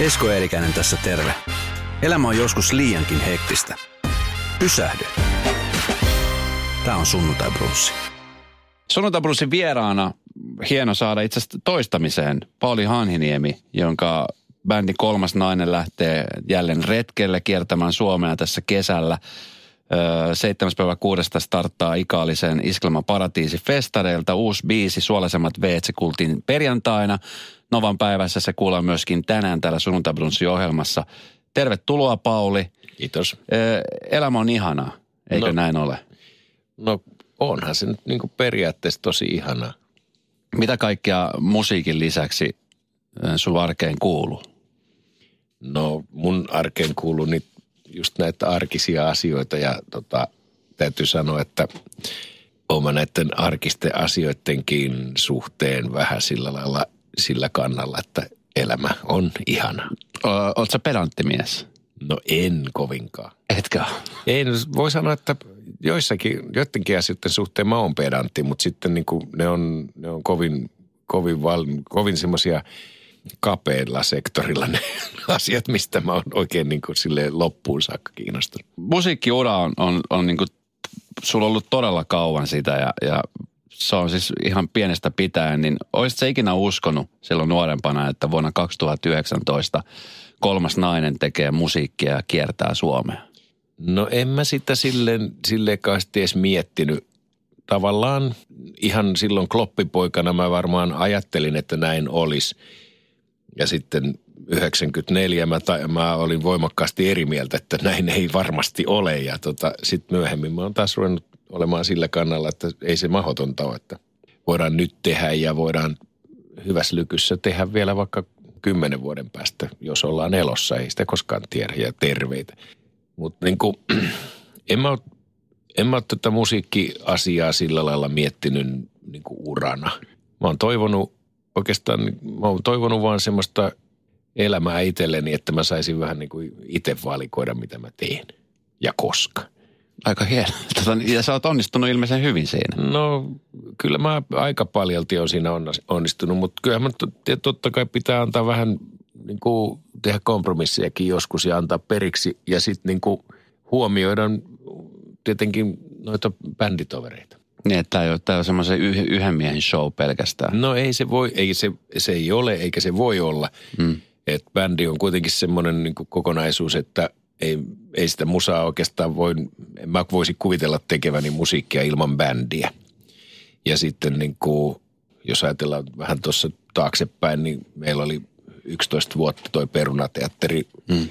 Esko Eerikäinen tässä terve. Elämä on joskus liiankin hektistä. Pysähdy. Tämä on Sunnuntai Brunssi. Sunnuntai Brunssin vieraana hieno saada itse asiassa toistamiseen Pauli Hanhiniemi, jonka bändi Kolmas nainen lähtee jälleen retkelle kiertämään Suomea tässä kesällä. 7. päivä 6. starttaa Ikaalisen Iskelman paratiisi festareilta. Uusi biisi, Suolaisemmat veet, se kuultiin perjantaina. Novan päivässä se kuullaan myöskin tänään täällä Sunnuntai ohjelmassa. Tervetuloa Pauli. Kiitos. Elämä on ihanaa, eikö no, näin ole? No onhan se nyt niin periaatteessa tosi ihanaa. Mitä kaikkea musiikin lisäksi sun arkeen kuuluu? No mun arkeen kuuluu nyt just näitä arkisia asioita ja tota, täytyy sanoa, että oma näiden arkisten asioidenkin suhteen vähän sillä lailla sillä kannalla, että elämä on ihana. Oletko pedanttimies? No en kovinkaan. Etkä? En, voi sanoa, että joissakin, joidenkin asioiden suhteen mä oon pedantti, mutta sitten niin kuin ne, on, ne on kovin, kovin, val, kovin semmoisia kapeilla sektorilla ne asiat, mistä mä oon oikein niin kuin loppuun saakka kiinnostunut. Musiikkiura on, on, on niin kuin, sulla on ollut todella kauan sitä ja, ja se on siis ihan pienestä pitäen, niin olisit se ikinä uskonut silloin nuorempana, että vuonna 2019 kolmas nainen tekee musiikkia ja kiertää Suomea? No en mä sitä silleen, silleen edes miettinyt. Tavallaan ihan silloin kloppipoikana mä varmaan ajattelin, että näin olisi. Ja sitten 94 mä, mä olin voimakkaasti eri mieltä, että näin ei varmasti ole. Ja tota, sitten myöhemmin mä oon taas ruvennut olemaan sillä kannalla, että ei se mahdotonta ole, että voidaan nyt tehdä ja voidaan hyvässä lykyssä tehdä vielä vaikka kymmenen vuoden päästä, jos ollaan elossa, ei sitä koskaan tiedä ja terveitä. Mutta niin kuin, en mä en mä ole tätä musiikkiasiaa sillä lailla miettinyt niin kuin urana. Mä oon toivonut oikeastaan, mä oon toivonut vaan semmoista elämää itselleni, että mä saisin vähän niin kuin itse valikoida, mitä mä teen ja koska. Aika hieno. Tota, ja sä oot onnistunut ilmeisen hyvin siinä. No kyllä mä aika paljolti on siinä onnistunut, mutta kyllä mä totta kai pitää antaa vähän niin kuin tehdä kompromissiakin joskus ja antaa periksi ja sitten niin kuin huomioida tietenkin noita bänditovereita. Niin, tämä ei ole, tämä on semmoisen yhden miehen show pelkästään. No ei se voi, ei se, se ei ole eikä se voi olla. Mm. Että bändi on kuitenkin semmoinen niin kokonaisuus, että ei, ei sitä musaa oikeastaan voi, en mä voisi kuvitella tekeväni musiikkia ilman bändiä. Ja sitten niin kuin, jos ajatellaan vähän tuossa taaksepäin, niin meillä oli 11 vuotta toi Perunateatteri. Mm.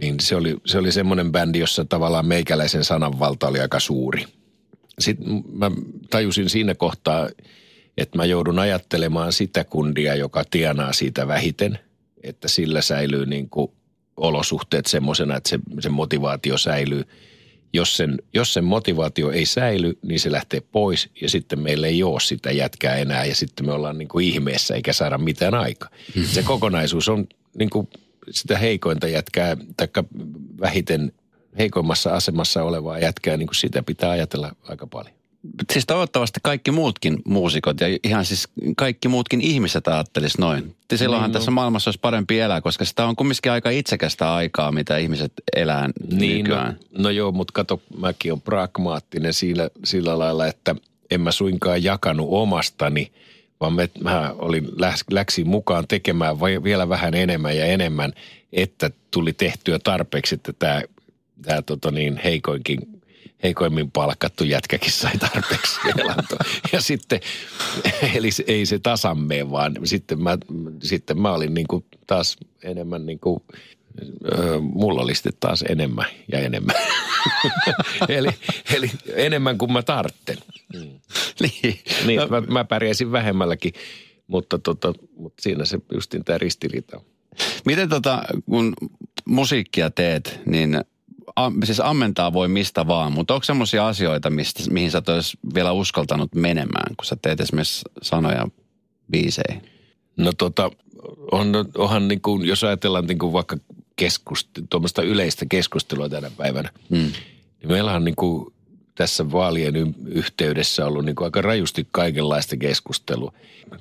Niin se oli, se oli semmoinen bändi, jossa tavallaan meikäläisen sananvalta oli aika suuri. Sitten mä tajusin siinä kohtaa, että mä joudun ajattelemaan sitä kundia, joka tienaa siitä vähiten, että sillä säilyy niin kuin olosuhteet semmoisena, että se, se motivaatio säilyy. Jos sen, jos sen motivaatio ei säily, niin se lähtee pois ja sitten meillä ei ole sitä jätkää enää ja sitten me ollaan niin kuin ihmeessä eikä saada mitään aikaa. Mm-hmm. Se kokonaisuus on niin kuin sitä heikointa jätkää, tai vähiten heikoimmassa asemassa olevaa jätkää, niin kuin sitä pitää ajatella aika paljon siis toivottavasti kaikki muutkin muusikot ja ihan siis kaikki muutkin ihmiset ajattelisi noin. Silloinhan niin, tässä maailmassa olisi parempi elää, koska sitä on kumminkin aika itsekästä aikaa, mitä ihmiset elää niin, no, nykyään. No, no joo, mutta kato, mäkin on pragmaattinen sillä, sillä lailla, että en mä suinkaan jakanut omastani, vaan mä, mä olin läksin mukaan tekemään vielä vähän enemmän ja enemmän, että tuli tehtyä tarpeeksi, että tämä, tämä tota niin, heikoinkin heikoimmin palkattu jätkäkin sai tarpeeksi elantoa. Ja sitten, eli ei se tasan mene, vaan sitten mä, sitten mä olin niin kuin taas enemmän niin kuin, mulla oli sitten taas enemmän ja enemmän. eli, eli enemmän kuin mä tartten. Mm. niin. niin no. mä, mä pärjäsin vähemmälläkin, mutta, tota, mutta siinä se justin tämä ristiriita on. Miten tota, kun musiikkia teet, niin – siis ammentaa voi mistä vaan, mutta onko semmoisia asioita, mistä, mihin sä et vielä uskaltanut menemään, kun sä teet esimerkiksi sanoja biiseihin? No tota, on, onhan niin kuin, jos ajatellaan niin kuin vaikka keskust, tuommoista yleistä keskustelua tänä päivänä, hmm. niin meillä on niin kuin tässä vaalien yhteydessä ollut niin kuin aika rajusti kaikenlaista keskustelua.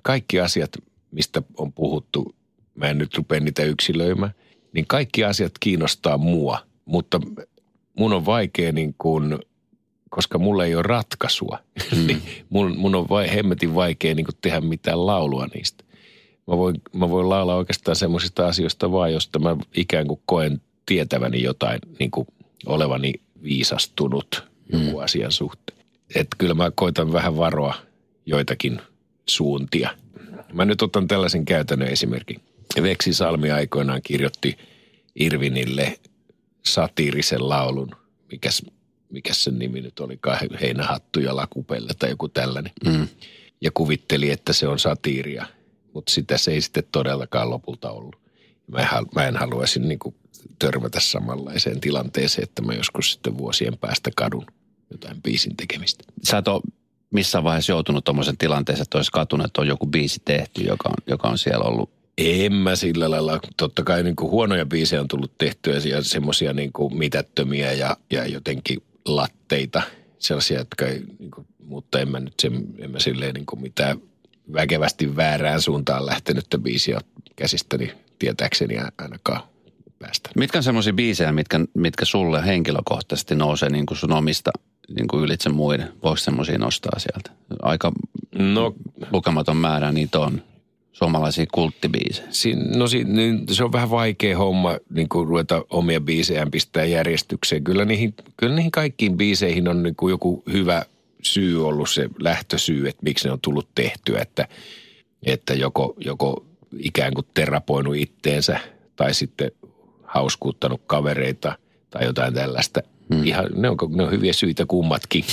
Kaikki asiat, mistä on puhuttu mä en nyt rupea niitä yksilöimään, niin kaikki asiat kiinnostaa mua. Mutta mun on vaikea niin kuin, koska mulla ei ole ratkaisua, mm. niin mun, mun on vai, hemmetin vaikea niin kuin tehdä mitään laulua niistä. Mä voin, mä voin laulaa oikeastaan semmoisista asioista vaan, josta mä ikään kuin koen tietäväni jotain, niin kuin olevani viisastunut joku mm. asian suhteen. Että kyllä mä koitan vähän varoa joitakin suuntia. Mä nyt otan tällaisen käytännön esimerkin. Veksi Salmi aikoinaan kirjoitti Irvinille satiirisen laulun, mikäs, mikäs sen nimi nyt oli, heinähattu ja lakupelle tai joku tällainen. Mm. Ja kuvitteli, että se on satiiria, mutta sitä se ei sitten todellakaan lopulta ollut. Mä en, mä en haluaisi niin kuin törmätä samanlaiseen tilanteeseen, että mä joskus sitten vuosien päästä kadun jotain biisin tekemistä. Sä et ole missään vaiheessa joutunut tuommoisen tilanteeseen, että olisi katunut, että on joku biisi tehty, joka on, joka on siellä ollut en mä sillä lailla. Totta kai niin kuin huonoja biisejä on tullut tehtyä ja semmoisia niin kuin mitättömiä ja, ja jotenkin latteita. Sellaisia, jotka ei, niin kuin, mutta en mä nyt sen, en mä silleen niin kuin mitään väkevästi väärään suuntaan lähtenyttä biisiä käsistäni tietääkseni ainakaan päästä. Mitkä on semmoisia biisejä, mitkä, mitkä sulle henkilökohtaisesti nousee niin kuin sun omista niin kuin ylitse muiden? Voiko semmoisia nostaa sieltä? Aika no, lukematon määrä niitä on suomalaisia kulttibiisejä? Siin, no si, niin se on vähän vaikea homma niin kuin ruveta omia biisejään pistää järjestykseen. Kyllä niihin, kyllä niihin kaikkiin biiseihin on niin kuin joku hyvä syy ollut se lähtösyy, että miksi ne on tullut tehtyä. Että, että joko, joko ikään kuin terapoinut itteensä tai sitten hauskuuttanut kavereita tai jotain tällaista. Hmm. Ihan, ne, on, ne on hyviä syitä kummatkin.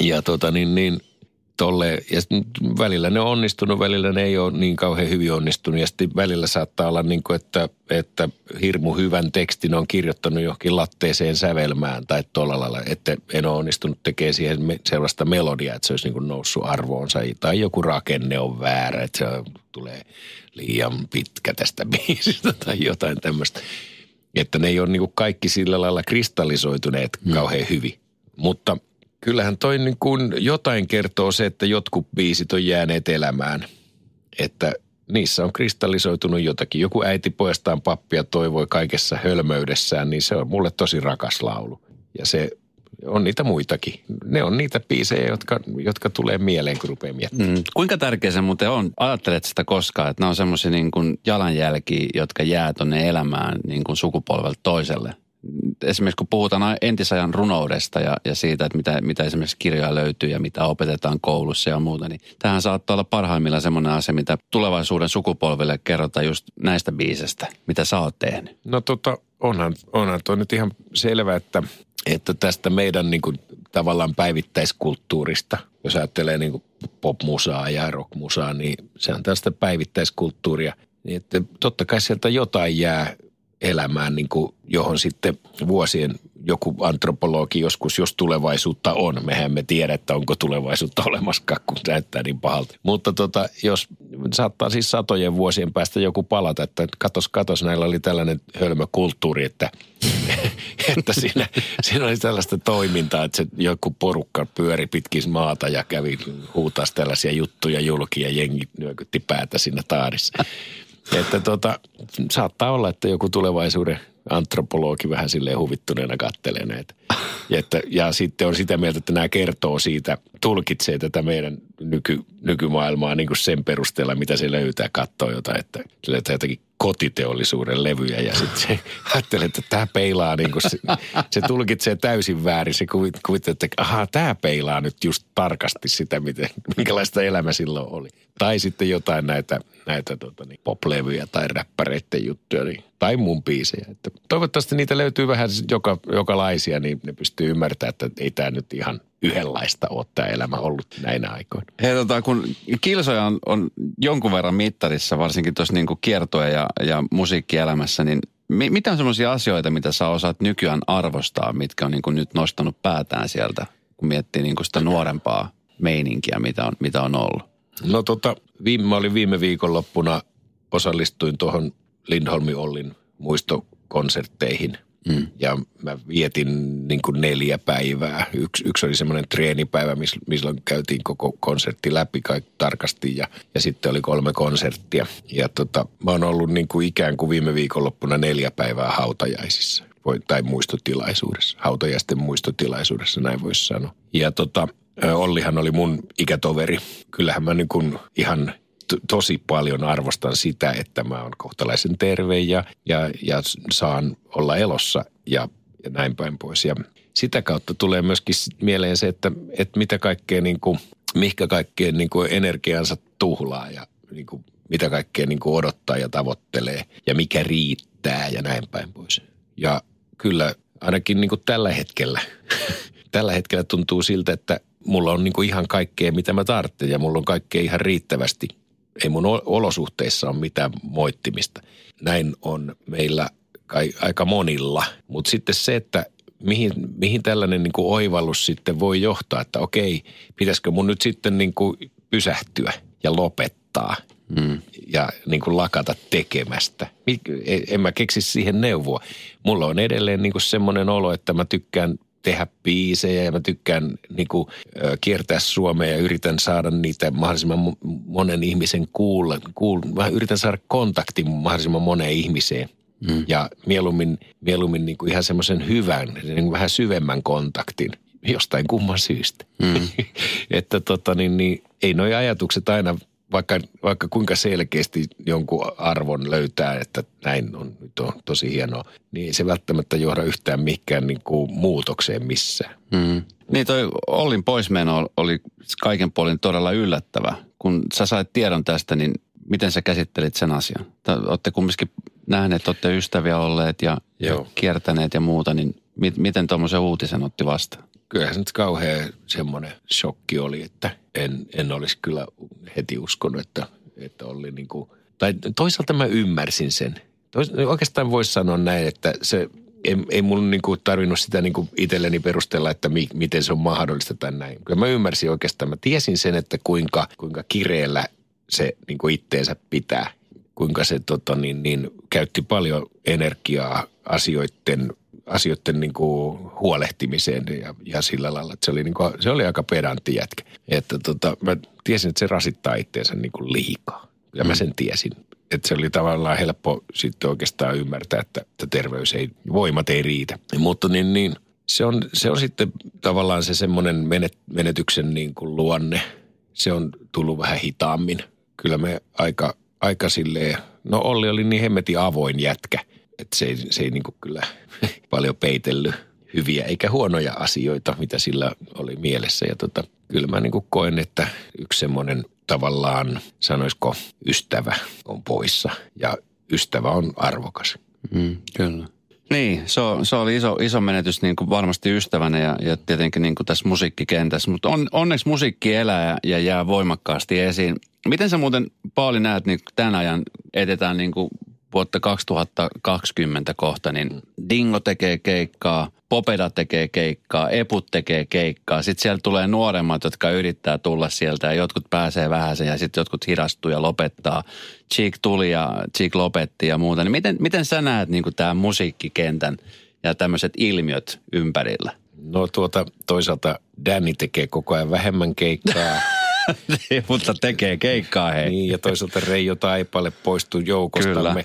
Ja tota niin, niin tolle, ja välillä ne on onnistunut, välillä ne ei ole niin kauhean hyvin onnistunut. Ja sitten välillä saattaa olla niin kuin, että, että hirmu hyvän tekstin on kirjoittanut johonkin latteeseen sävelmään tai tuolla lailla, että en ole onnistunut tekemään siihen sellaista melodiaa, että se olisi niin kuin noussut arvoonsa. Tai joku rakenne on väärä, että se tulee liian pitkä tästä biisistä tai jotain tämmöistä. Että ne ei ole niin kuin kaikki sillä lailla kristallisoituneet hmm. kauhean hyvin. Mutta – kyllähän toi niin kuin jotain kertoo se, että jotkut biisit on jääneet elämään. Että niissä on kristallisoitunut jotakin. Joku äiti pojastaan pappia toivoi kaikessa hölmöydessään, niin se on mulle tosi rakas laulu. Ja se on niitä muitakin. Ne on niitä biisejä, jotka, jotka tulee mieleen, kun rupeaa miettimään. Mm. Kuinka tärkeä se muuten on? Ajattelet sitä koskaan, että nämä on semmoisia niin jalanjälkiä, jotka jää tuonne elämään niin kuin sukupolvelta toiselle? Esimerkiksi kun puhutaan entisajan runoudesta ja, ja siitä, että mitä, mitä esimerkiksi kirjoja löytyy ja mitä opetetaan koulussa ja muuta, niin tähän saattaa olla parhaimmillaan semmoinen asia, mitä tulevaisuuden sukupolville kerrotaan just näistä biisestä, mitä sä oot tehnyt. No tota, onhan, onhan toi nyt ihan selvä, että, että tästä meidän niin kuin, tavallaan päivittäiskulttuurista, jos ajattelee niin kuin popmusaa ja rockmusaa, niin se on tästä päivittäiskulttuuria. Niin että totta kai sieltä jotain jää elämään, niin kuin, johon sitten vuosien joku antropologi joskus, jos tulevaisuutta on. Mehän me tiedä, että onko tulevaisuutta olemassakaan, kun näyttää niin pahalta. Mutta tota, jos saattaa siis satojen vuosien päästä joku palata, että katos, katos, näillä oli tällainen hölmö kulttuuri, että, että siinä, siinä oli tällaista toimintaa, että se joku porukka pyöri pitkin maata ja kävi huutaa tällaisia juttuja julki ja jengi nyökytti päätä siinä taarissa. Että tota, saattaa olla, että joku tulevaisuuden antropologi vähän silleen huvittuneena kattelee näitä. Ja, että, ja sitten on sitä mieltä, että nämä kertoo siitä, tulkitsee tätä meidän nyky, nykymaailmaa niin kuin sen perusteella, mitä se löytää, katsoo jotain, että se löytää jotakin kotiteollisuuden levyjä ja sitten se ajattelee, että tämä peilaa niin kuin se, se tulkitsee täysin väärin. Se kuvittelee, että ahaa, tämä peilaa nyt just tarkasti sitä, miten, minkälaista elämä silloin oli. Tai sitten jotain näitä, näitä tota niin, poplevyjä tai räppäreiden juttuja niin, tai mun biisejä. Että toivottavasti niitä löytyy vähän joka, jokalaisia, niin ne pystyy ymmärtämään, että ei tämä nyt ihan yhdenlaista ole tämä elämä ollut näinä aikoina. Hei, tota, kun kilsoja on, on jonkun verran mittarissa, varsinkin tuossa niin kiertoja ja, ja musiikkielämässä, niin mi, mitä on semmoisia asioita, mitä sä osaat nykyään arvostaa, mitkä on niin kuin nyt nostanut päätään sieltä, kun miettii niin kuin sitä nuorempaa meininkiä, mitä on, mitä on ollut? No tota, viime, mä olin viime viikonloppuna, osallistuin tuohon Lindholmi Ollin muistokonsertteihin. Mm. Ja mä vietin niin kuin neljä päivää. Yksi, yksi oli semmoinen treenipäivä, milloin käytiin koko konsertti läpi kaikki tarkasti ja, ja sitten oli kolme konserttia. Ja tota, mä oon ollut niin kuin ikään kuin viime viikonloppuna neljä päivää hautajaisissa tai muistotilaisuudessa, hautajaisten muistotilaisuudessa, näin voisi sanoa. Ja tota, Ollihan oli mun ikätoveri. Kyllähän mä niin kuin ihan tosi paljon arvostan sitä, että mä oon kohtalaisen terve ja, ja, ja saan olla elossa ja, ja näin päin pois. Ja sitä kautta tulee myöskin mieleen se, että, että mitä kaikkea niin kuin, mihinkä kaikkeen niin kuin energiansa tuhlaa ja niin kuin, mitä kaikkea niin kuin odottaa ja tavoittelee ja mikä riittää ja näin päin pois. Ja kyllä ainakin niin kuin tällä hetkellä, tällä hetkellä tuntuu siltä, että mulla on niin kuin ihan kaikkea, mitä mä tarvitsen ja mulla on kaikkea ihan riittävästi – ei mun olosuhteissa ole mitään moittimista. Näin on meillä kai, aika monilla. Mutta sitten se, että mihin, mihin tällainen niin kuin oivallus sitten voi johtaa, että okei, pitäisikö mun nyt sitten niin kuin pysähtyä ja lopettaa mm. ja niin kuin lakata tekemästä. En mä keksi siihen neuvoa. Mulla on edelleen niin kuin semmoinen olo, että mä tykkään tehdä biisejä ja mä tykkään niin kuin, kiertää Suomea ja yritän saada niitä mahdollisimman monen ihmisen kuulla. kuulla. Mä yritän saada kontaktin mahdollisimman moneen ihmiseen. Mm. Ja mieluummin, mieluummin niin kuin ihan semmoisen hyvän, niin kuin vähän syvemmän kontaktin jostain kumman syystä. Mm. että tota, niin, niin, ei nuo ajatukset aina vaikka, vaikka kuinka selkeästi jonkun arvon löytää, että näin on, nyt on tosi hienoa, niin ei se välttämättä johda yhtään mikään niin kuin muutokseen missään. Mm. Niin toi Ollin poismeno oli kaiken puolin todella yllättävä. Kun sä sait tiedon tästä, niin miten sä käsittelit sen asian? Olette kumminkin nähneet, olette ystäviä olleet ja, ja kiertäneet ja muuta, niin mi- miten tuommoisen uutisen otti vastaan? kyllähän se nyt kauhean semmoinen shokki oli, että en, en olisi kyllä heti uskonut, että, että oli niin kuin, tai toisaalta mä ymmärsin sen. Tois, oikeastaan voisi sanoa näin, että se ei, ei mun niin kuin tarvinnut sitä niin kuin itselleni perustella, että mi, miten se on mahdollista tai näin. Kyllä mä ymmärsin oikeastaan, mä tiesin sen, että kuinka, kuinka kireellä se niin kuin itteensä pitää. Kuinka se tota, niin, niin, käytti paljon energiaa asioiden asioiden niin kuin huolehtimiseen ja, ja sillä lailla, että se oli, niin kuin, se oli aika pedantti jätkä. Että tota, mä tiesin, että se rasittaa itseensä niin kuin liikaa. Ja mä mm. sen tiesin. Että se oli tavallaan helppo sitten oikeastaan ymmärtää, että, että terveys ei, voimat ei riitä. Mutta niin, niin se, on, se on sitten tavallaan se semmoinen menet, menetyksen niin kuin luonne. Se on tullut vähän hitaammin. Kyllä me aika, aika silleen, no Olli oli niin hemmetin avoin jätkä – että se ei, se ei niin kyllä paljon peitellyt hyviä eikä huonoja asioita, mitä sillä oli mielessä. Ja tota, kyllä mä niin koen, että yksi semmoinen tavallaan, sanoisiko, ystävä on poissa ja ystävä on arvokas. Mm, kyllä. Niin, se, se oli iso, iso menetys niin kuin varmasti ystävänä ja, ja tietenkin niin kuin tässä musiikkikentässä. Mutta on, onneksi musiikki elää ja, ja jää voimakkaasti esiin. Miten sä muuten, Pauli, näet niin tämän ajan etetään niin kuin vuotta 2020 kohta, niin Dingo tekee keikkaa, Popeda tekee keikkaa, Eput tekee keikkaa. Sitten siellä tulee nuoremmat, jotka yrittää tulla sieltä ja jotkut pääsee vähän ja sitten jotkut hirastuu ja lopettaa. Cheek tuli ja Cheek lopetti ja muuta. Niin miten, miten sä näet niin tämä musiikkikentän ja tämmöiset ilmiöt ympärillä? No tuota, toisaalta Danny tekee koko ajan vähemmän keikkaa. Mutta tekee keikkaa hei. Niin, ja toisaalta Reijo Taipale poistuu joukostamme. Kyllä.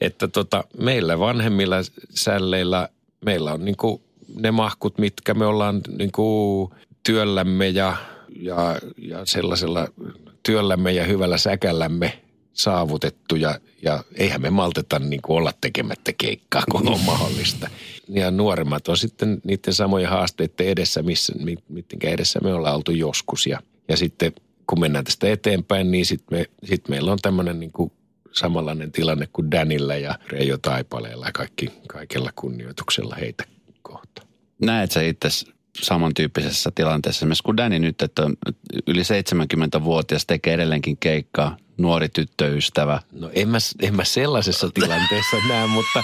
Että tota, meillä vanhemmilla sälleillä, meillä on niinku ne mahkut, mitkä me ollaan niinku työllämme ja, ja, ja sellaisella työllämme ja hyvällä säkällämme saavutettu ja, ja eihän me malteta niin kuin olla tekemättä keikkaa, kun on mahdollista. Ja nuoremmat on sitten niiden samojen haasteiden edessä, missä, mitkä edessä me ollaan oltu joskus. Ja ja sitten kun mennään tästä eteenpäin, niin sitten me, sit meillä on tämmöinen niin kuin samanlainen tilanne kuin Danillä ja Reijo Taipaleella ja kaikki, kaikella kunnioituksella heitä kohta. Näet sä itse samantyyppisessä tilanteessa esimerkiksi kuin Danny nyt, että yli 70-vuotias tekee edelleenkin keikkaa, nuori tyttöystävä. No en mä, en mä sellaisessa tilanteessa näe, mutta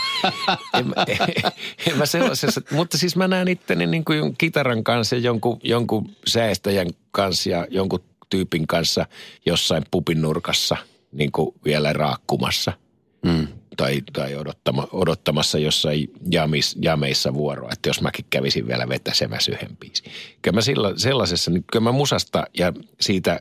en, en, en mä sellaisessa, mutta siis mä näen itteni niin kuin kitaran kanssa ja jonkun, jonkun säästäjän kanssa ja jonkun tyypin kanssa jossain pupin nurkassa niin kuin vielä raakkumassa. Mm. tai, tai odottama, odottamassa jossain jamis, jameissa vuoroa, että jos mäkin kävisin vielä vetäsemässä yhden biisin. Kyllä mä sillä, sellaisessa, niin kyllä mä musasta ja siitä,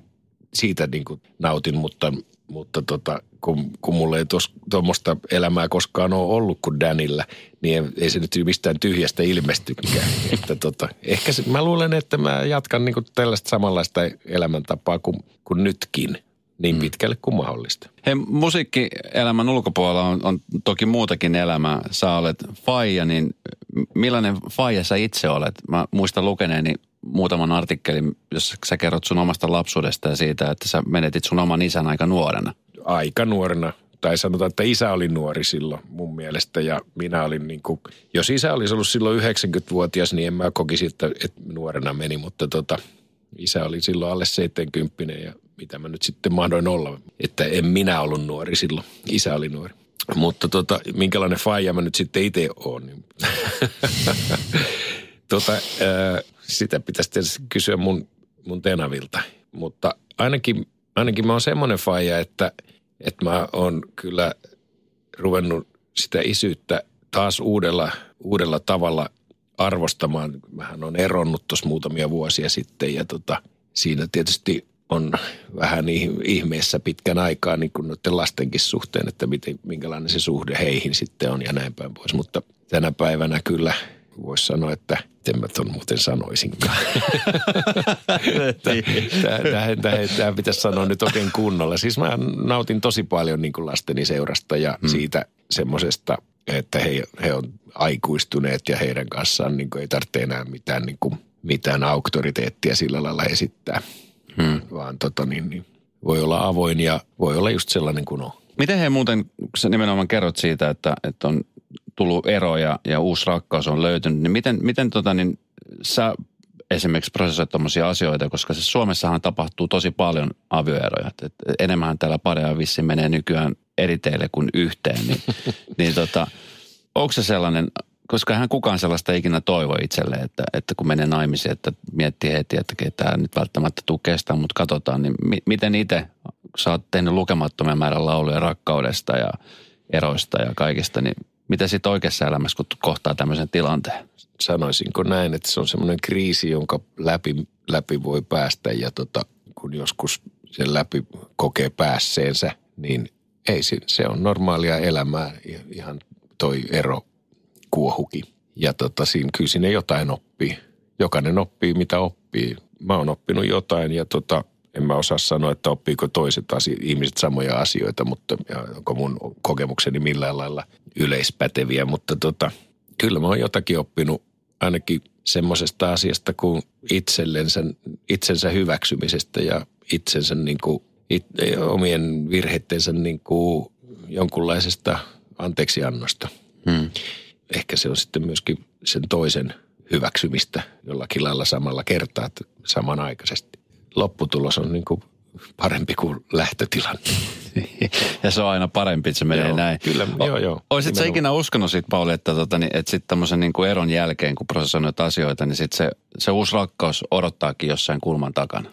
siitä niin kuin nautin, mutta, mutta tota, kun, kun mulla ei tuommoista elämää koskaan ole ollut kuin Danillä, niin ei, ei se nyt mistään tyhjästä ilmestykään. että tota, ehkä se, mä luulen, että mä jatkan niin kuin tällaista samanlaista elämäntapaa kuin, kuin nytkin – niin mm. pitkälle kuin mahdollista. Hei, musiikkielämän ulkopuolella on, on toki muutakin elämää. Sä olet faija, niin millainen faija sä itse olet? Mä muistan lukeneeni muutaman artikkelin, jossa sä kerrot sun omasta lapsuudesta ja siitä, että sä menetit sun oman isän aika nuorena. Aika nuorena. Tai sanotaan, että isä oli nuori silloin mun mielestä ja minä olin niin kuin, jos isä olisi ollut silloin 90-vuotias, niin en mä kokisi, että, että nuorena meni, mutta tota, isä oli silloin alle 70 ja mitä mä nyt sitten mahdoin olla. Että en minä ollut nuori silloin, isä oli nuori. Mutta tota, minkälainen faija mä nyt sitten itse oon. Niin. tota, ää, sitä pitäisi tietysti kysyä mun, mun tenavilta. Mutta ainakin, ainakin mä oon semmoinen faija, että, että mä oon kyllä ruvennut sitä isyyttä taas uudella, uudella tavalla arvostamaan. Mähän on eronnut tuossa muutamia vuosia sitten ja tota, siinä tietysti on vähän ihmeessä pitkän aikaa niin kuin noiden lastenkin suhteen, että miten, minkälainen se suhde heihin sitten on ja näin päin pois. Mutta tänä päivänä kyllä voisi sanoa, että en mä ton muuten sanoisinkaan. Tämä pitäisi sanoa nyt oikein kunnolla. Siis mä nautin tosi paljon niin kuin lasteni seurasta ja hmm. siitä semmoisesta, että he, he on aikuistuneet ja heidän kanssaan niin kuin ei tarvitse enää mitään, niin kuin, mitään auktoriteettia sillä lailla esittää hmm. vaan tota niin, niin, voi olla avoin ja voi olla just sellainen kuin on. Miten he muuten, kun sä nimenomaan kerrot siitä, että, että on tullut ero ja, ja uusi rakkaus on löytynyt, niin miten, miten tota niin, sä esimerkiksi prosessoit tuommoisia asioita, koska se Suomessahan tapahtuu tosi paljon avioeroja. Et, enemmän täällä pareja vissiin menee nykyään eri teille kuin yhteen. Niin, niin tota, onko se sellainen koska hän kukaan sellaista ikinä toivo itselle, että, että kun menee naimisiin, että miettii heti, että tämä nyt välttämättä tukee sitä, mutta katsotaan, niin mi- miten itse, kun sä oot tehnyt lukemattomia määrän lauluja rakkaudesta ja eroista ja kaikista, niin mitä sitten oikeassa elämässä, kun kohtaa tämmöisen tilanteen? Sanoisinko näin, että se on semmoinen kriisi, jonka läpi, läpi voi päästä ja tota, kun joskus sen läpi kokee päässeensä, niin ei se, se on normaalia elämää ihan toi ero kuohukin. Ja tota, siinä, kyllä sinne jotain oppii. Jokainen oppii, mitä oppii. Mä oon oppinut jotain ja tota, en mä osaa sanoa, että oppiiko toiset asi- ihmiset samoja asioita, mutta ja onko mun kokemukseni millään lailla yleispäteviä. Mutta tota, kyllä mä oon jotakin oppinut ainakin semmoisesta asiasta kuin itsellensä, itsensä hyväksymisestä ja itsensä niin kuin, it, omien virheittensä niin kuin jonkunlaisesta anteeksiannosta. Hmm ehkä se on sitten myöskin sen toisen hyväksymistä jollakin lailla samalla kertaa samanaikaisesti. Lopputulos on niin kuin parempi kuin lähtötilanne. ja se on aina parempi, että se menee joo, näin. Kyllä, o, joo, joo. Oisit sä ikinä uskonut siitä, Pauli, että, tota, niin, että sitten tämmöisen niin kuin eron jälkeen, kun prosessoit asioita, niin sitten se, se uusi rakkaus odottaakin jossain kulman takana?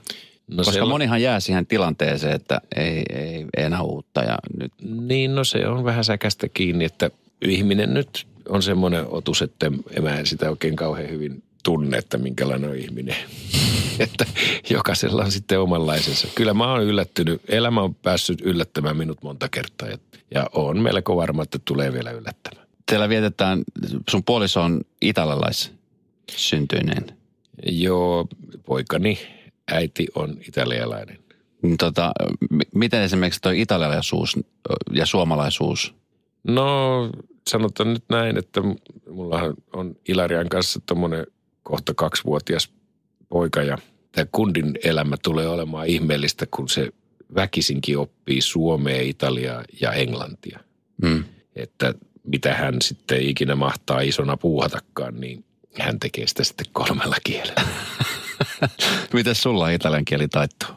No Koska siellä... monihan jää siihen tilanteeseen, että ei, ei enää uutta ja nyt... Niin, no se on vähän säkästä kiinni, että ihminen nyt on semmoinen otus, että mä en sitä oikein kauhean hyvin tunne, että minkälainen on ihminen. että jokaisella on sitten omanlaisensa. Kyllä mä oon yllättynyt. Elämä on päässyt yllättämään minut monta kertaa ja, on melko varma, että tulee vielä yllättämään. Teillä vietetään, sun puoliso on italialais syntyinen. Joo, poikani äiti on italialainen. Tota, miten esimerkiksi tuo italialaisuus ja suomalaisuus? No sanotaan nyt näin, että mulla on Ilarian kanssa tuommoinen kohta kaksivuotias poika ja tämä kundin elämä tulee olemaan ihmeellistä, kun se väkisinkin oppii suomea, italiaa ja englantia. Mm. Että mitä hän sitten ikinä mahtaa isona puuhatakaan, niin hän tekee sitä sitten kolmella kielellä. Miten sulla italian kieli taittuu?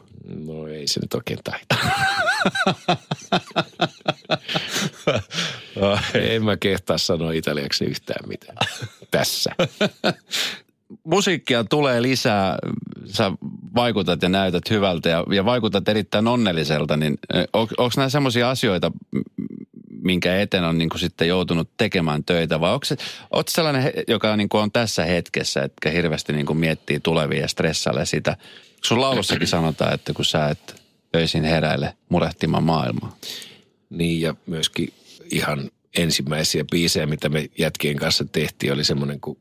No ei se nyt oikein taito. en mä kehtaa sanoa italiaksi yhtään mitään tässä. Musiikkia tulee lisää, sä vaikutat ja näytät hyvältä ja, ja vaikutat erittäin onnelliselta, niin on, onko nämä semmoisia asioita, minkä eteen on niin kuin sitten joutunut tekemään töitä? Vai onko se, oot sellainen, joka niin kuin on tässä hetkessä, että hirveästi niin kuin miettii tulevia ja stressailee sitä? Sun laulussakin sanotaan, että kun sä et öisin heräile murehtimaan maailmaa. Niin ja myöskin ihan ensimmäisiä biisejä, mitä me jätkien kanssa tehtiin, oli semmoinen kuin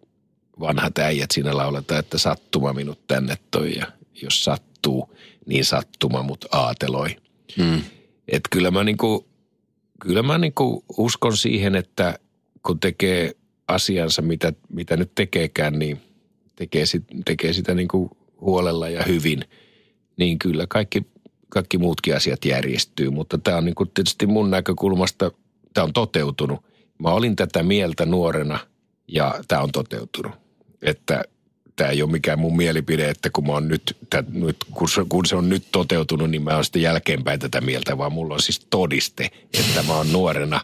vanhat äijät siinä lauletaan, että sattuma minut tänne toi ja jos sattuu, niin sattuma mut aateloi. Mm. Et kyllä mä niinku, kyllä mä niinku uskon siihen, että kun tekee asiansa, mitä, mitä nyt tekeekään, niin tekee, sit, tekee sitä niinku huolella ja hyvin, niin kyllä kaikki, kaikki muutkin asiat järjestyy. Mutta tämä on niinku tietysti mun näkökulmasta, tämä on toteutunut. Mä olin tätä mieltä nuorena ja tämä on toteutunut. Että tämä ei ole mikään mun mielipide, että kun, mä oon nyt, tät, nyt kun, se, kun se on nyt toteutunut, niin mä oon sitten jälkeenpäin tätä mieltä, vaan mulla on siis todiste, että mä oon nuorena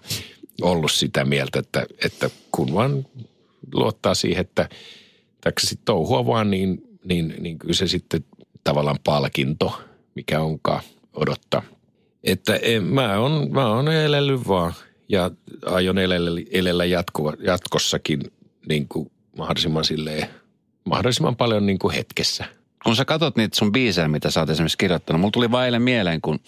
ollut sitä mieltä, että, että kun vaan luottaa siihen, että tässä sitten touhua vaan, niin, niin, niin kyllä se sitten tavallaan palkinto, mikä onkaan odottaa. Että en, mä oon, mä oon elellyt vaan ja aion elellä, elellä jatkuva, jatkossakin niin kuin mahdollisimman silleen – mahdollisimman paljon niin kuin hetkessä. Kun sä katsot niitä sun biisejä, mitä sä oot esimerkiksi kirjoittanut, mulla tuli vaan eilen mieleen, kun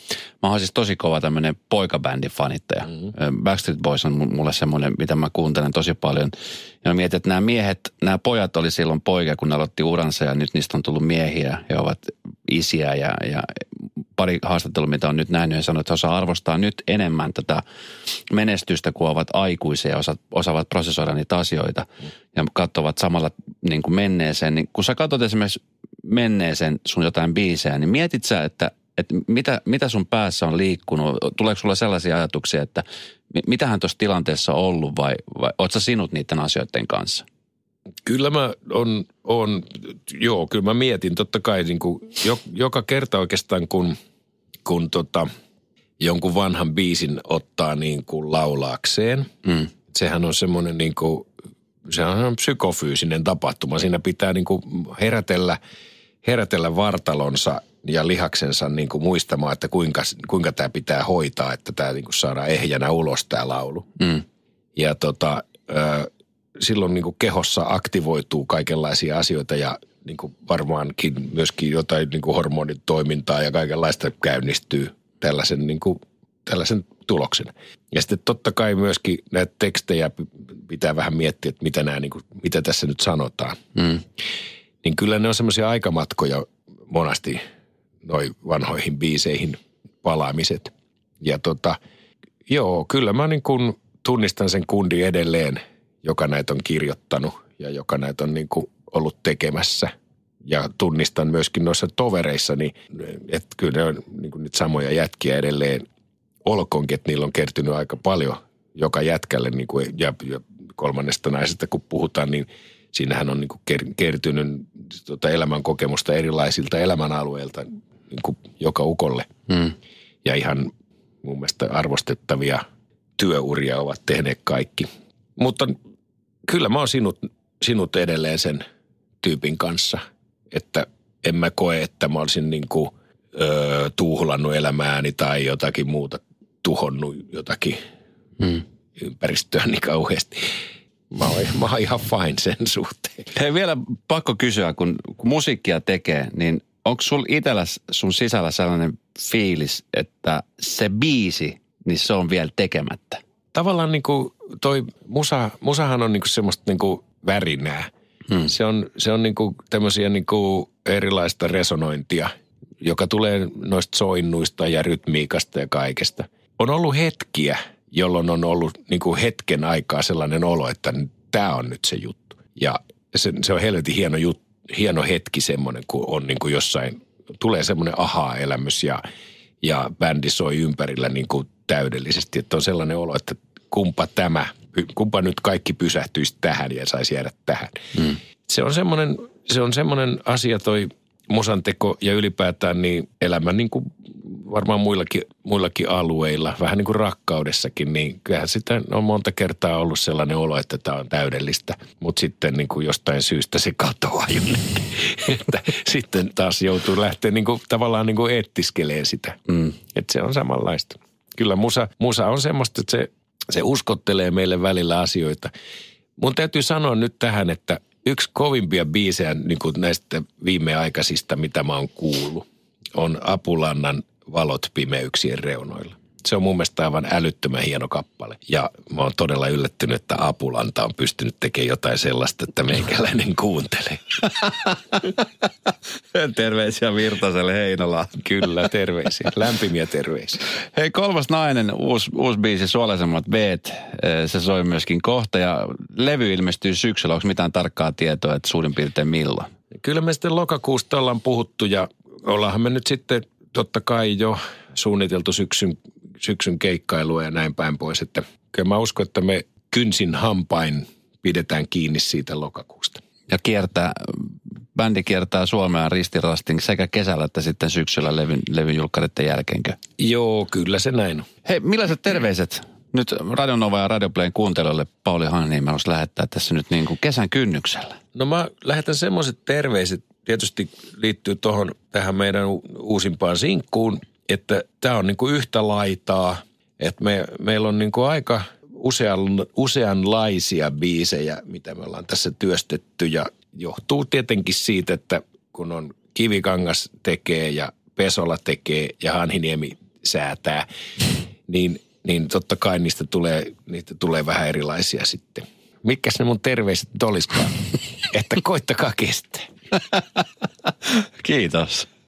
mä oon siis tosi kova tämmönen poikabändin fanittaja. Mm-hmm. Backstreet Boys on mulle semmoinen, mitä mä kuuntelen tosi paljon. Ja mä mietin, että nämä miehet, nämä pojat oli silloin poikia, kun ne aloitti uransa ja nyt niistä on tullut miehiä ja ovat isiä ja, ja pari haastattelua, mitä on nyt nähnyt ja sanonut, että osaa arvostaa nyt enemmän tätä menestystä, kun ovat aikuisia ja osa, osaavat prosessoida niitä asioita ja katsovat samalla niin kuin menneeseen. Niin kun sä katsot esimerkiksi menneeseen sun jotain biisejä, niin mietit sä, että, että mitä, mitä sun päässä on liikkunut? Tuleeko sulla sellaisia ajatuksia, että mitähän tuossa tilanteessa on ollut vai, vai oot sä sinut niiden asioiden kanssa? Kyllä mä on, on joo, kyllä mä mietin totta kai niin kuin jo, joka kerta oikeastaan kun, kun tota, jonkun vanhan biisin ottaa niin kuin laulaakseen. Mm. Sehän on semmoinen niin kuin, sehän on psykofyysinen tapahtuma. Siinä pitää niin kuin herätellä, herätellä vartalonsa ja lihaksensa niin kuin muistamaan, että kuinka, kuinka tämä pitää hoitaa, että tämä niin kuin saadaan ehjänä ulos tämä laulu. Mm. Ja tota, silloin niin kuin kehossa aktivoituu kaikenlaisia asioita ja niin kuin varmaankin myöskin jotain niin kuin hormonitoimintaa ja kaikenlaista käynnistyy tällaisen, niin kuin, tällaisen tuloksen. Ja sitten totta kai myöskin näitä tekstejä pitää vähän miettiä, että mitä, nämä, niin kuin, mitä tässä nyt sanotaan. Mm. Niin kyllä ne on semmoisia aikamatkoja monasti noin vanhoihin biiseihin palaamiset. Ja tota, joo, kyllä mä niin kuin tunnistan sen kundi edelleen – joka näitä on kirjoittanut ja joka näitä on niin kuin ollut tekemässä. Ja tunnistan myöskin noissa tovereissa, niin että kyllä ne on niin kuin nyt samoja jätkiä edelleen. Olkoonkin, että niillä on kertynyt aika paljon joka jätkälle niin kuin, ja, ja kolmannesta naisesta kun puhutaan, niin siinähän on niin kuin kertynyt tuota elämän kokemusta erilaisilta elämänalueilta niin kuin joka ukolle. Hmm. Ja ihan mun mielestä arvostettavia työuria ovat tehneet kaikki. Mutta kyllä mä oon sinut, sinut edelleen sen tyypin kanssa, että en mä koe, että mä olisin niin kuin, ö, tuhlannut elämääni tai jotakin muuta, tuhonnut jotakin hmm. ympäristöä niin kauheasti. Mä oon, mä oon ihan fine sen suhteen. Hei vielä pakko kysyä, kun, kun musiikkia tekee, niin onko sul itsellä sun sisällä sellainen fiilis, että se biisi, niin se on vielä tekemättä? Tavallaan niin kuin toi musa, musahan on niinku semmoista niinku värinää. Hmm. Se on, se on niinku tämmöisiä niinku erilaista resonointia, joka tulee noista soinnuista ja rytmiikasta ja kaikesta. On ollut hetkiä, jolloin on ollut niinku hetken aikaa sellainen olo, että tämä on nyt se juttu. Ja se, se on helvetin hieno, jut, hieno hetki semmoinen, kun on niinku jossain, tulee semmoinen aha-elämys ja, ja bändi soi ympärillä niinku täydellisesti. Että on sellainen olo, että kumpa tämä, kumpa nyt kaikki pysähtyisi tähän ja saisi jäädä tähän. Mm. Se on semmoinen, se on semmoinen asia toi musanteko ja ylipäätään niin elämä niin kuin varmaan muillakin, muillakin alueilla, vähän niin kuin rakkaudessakin, niin kyllähän sitä on monta kertaa ollut sellainen olo, että tämä on täydellistä. Mutta sitten niin kuin jostain syystä se katoaa jonnekin. että sitten taas joutuu lähteä niin kuin, tavallaan niin kuin eettiskeleen sitä. Mm. Että se on samanlaista. Kyllä musa, musa on semmoista, että se Se uskottelee meille välillä asioita. Mun täytyy sanoa nyt tähän, että yksi kovimpia biisejä niin kuin näistä viimeaikaisista, mitä mä oon kuullut, on Apulannan valot pimeyksien reunoilla. Se on mun mielestä aivan älyttömän hieno kappale. Ja mä oon todella yllättynyt, että Apulanta on pystynyt tekemään jotain sellaista, että meikäläinen kuuntelee. Terveisiä Virtaselle Heinolaan. Kyllä, terveisiä. Lämpimiä terveisiä. Hei, kolmas nainen, uusi, uusi biisi, Suolaisemmat beet. Se soi myöskin kohta ja levy ilmestyy syksyllä. Onko mitään tarkkaa tietoa, että suurin piirtein milloin? Kyllä me sitten lokakuusta ollaan puhuttu ja ollaanhan me nyt sitten totta kai jo suunniteltu syksyn, syksyn keikkailua ja näin päin pois. Että kyllä mä uskon, että me kynsin hampain pidetään kiinni siitä lokakuusta. Ja kiertää, bändi kiertää Suomea ristirastin sekä kesällä että sitten syksyllä levyn, levyn julkkareiden jälkeenkö? Joo, kyllä se näin on. Hei, millaiset terveiset nyt Radionova ja Radioplayn kuuntelijoille Pauli Hanniemi olisi lähettää tässä nyt niin kuin kesän kynnyksellä? No mä lähetän semmoiset terveiset, tietysti liittyy tuohon tähän meidän uusimpaan sinkkuun, että tämä on niin kuin yhtä laitaa, että me, meillä on niin kuin aika usean, useanlaisia biisejä, mitä me ollaan tässä työstetty ja johtuu tietenkin siitä, että kun on Kivikangas tekee ja Pesola tekee ja Hanhiniemi säätää, niin, niin totta kai niistä tulee, niistä tulee vähän erilaisia sitten. Mikäs ne mun terveiset olisikaan? että koittakaa kestää. Kiitos.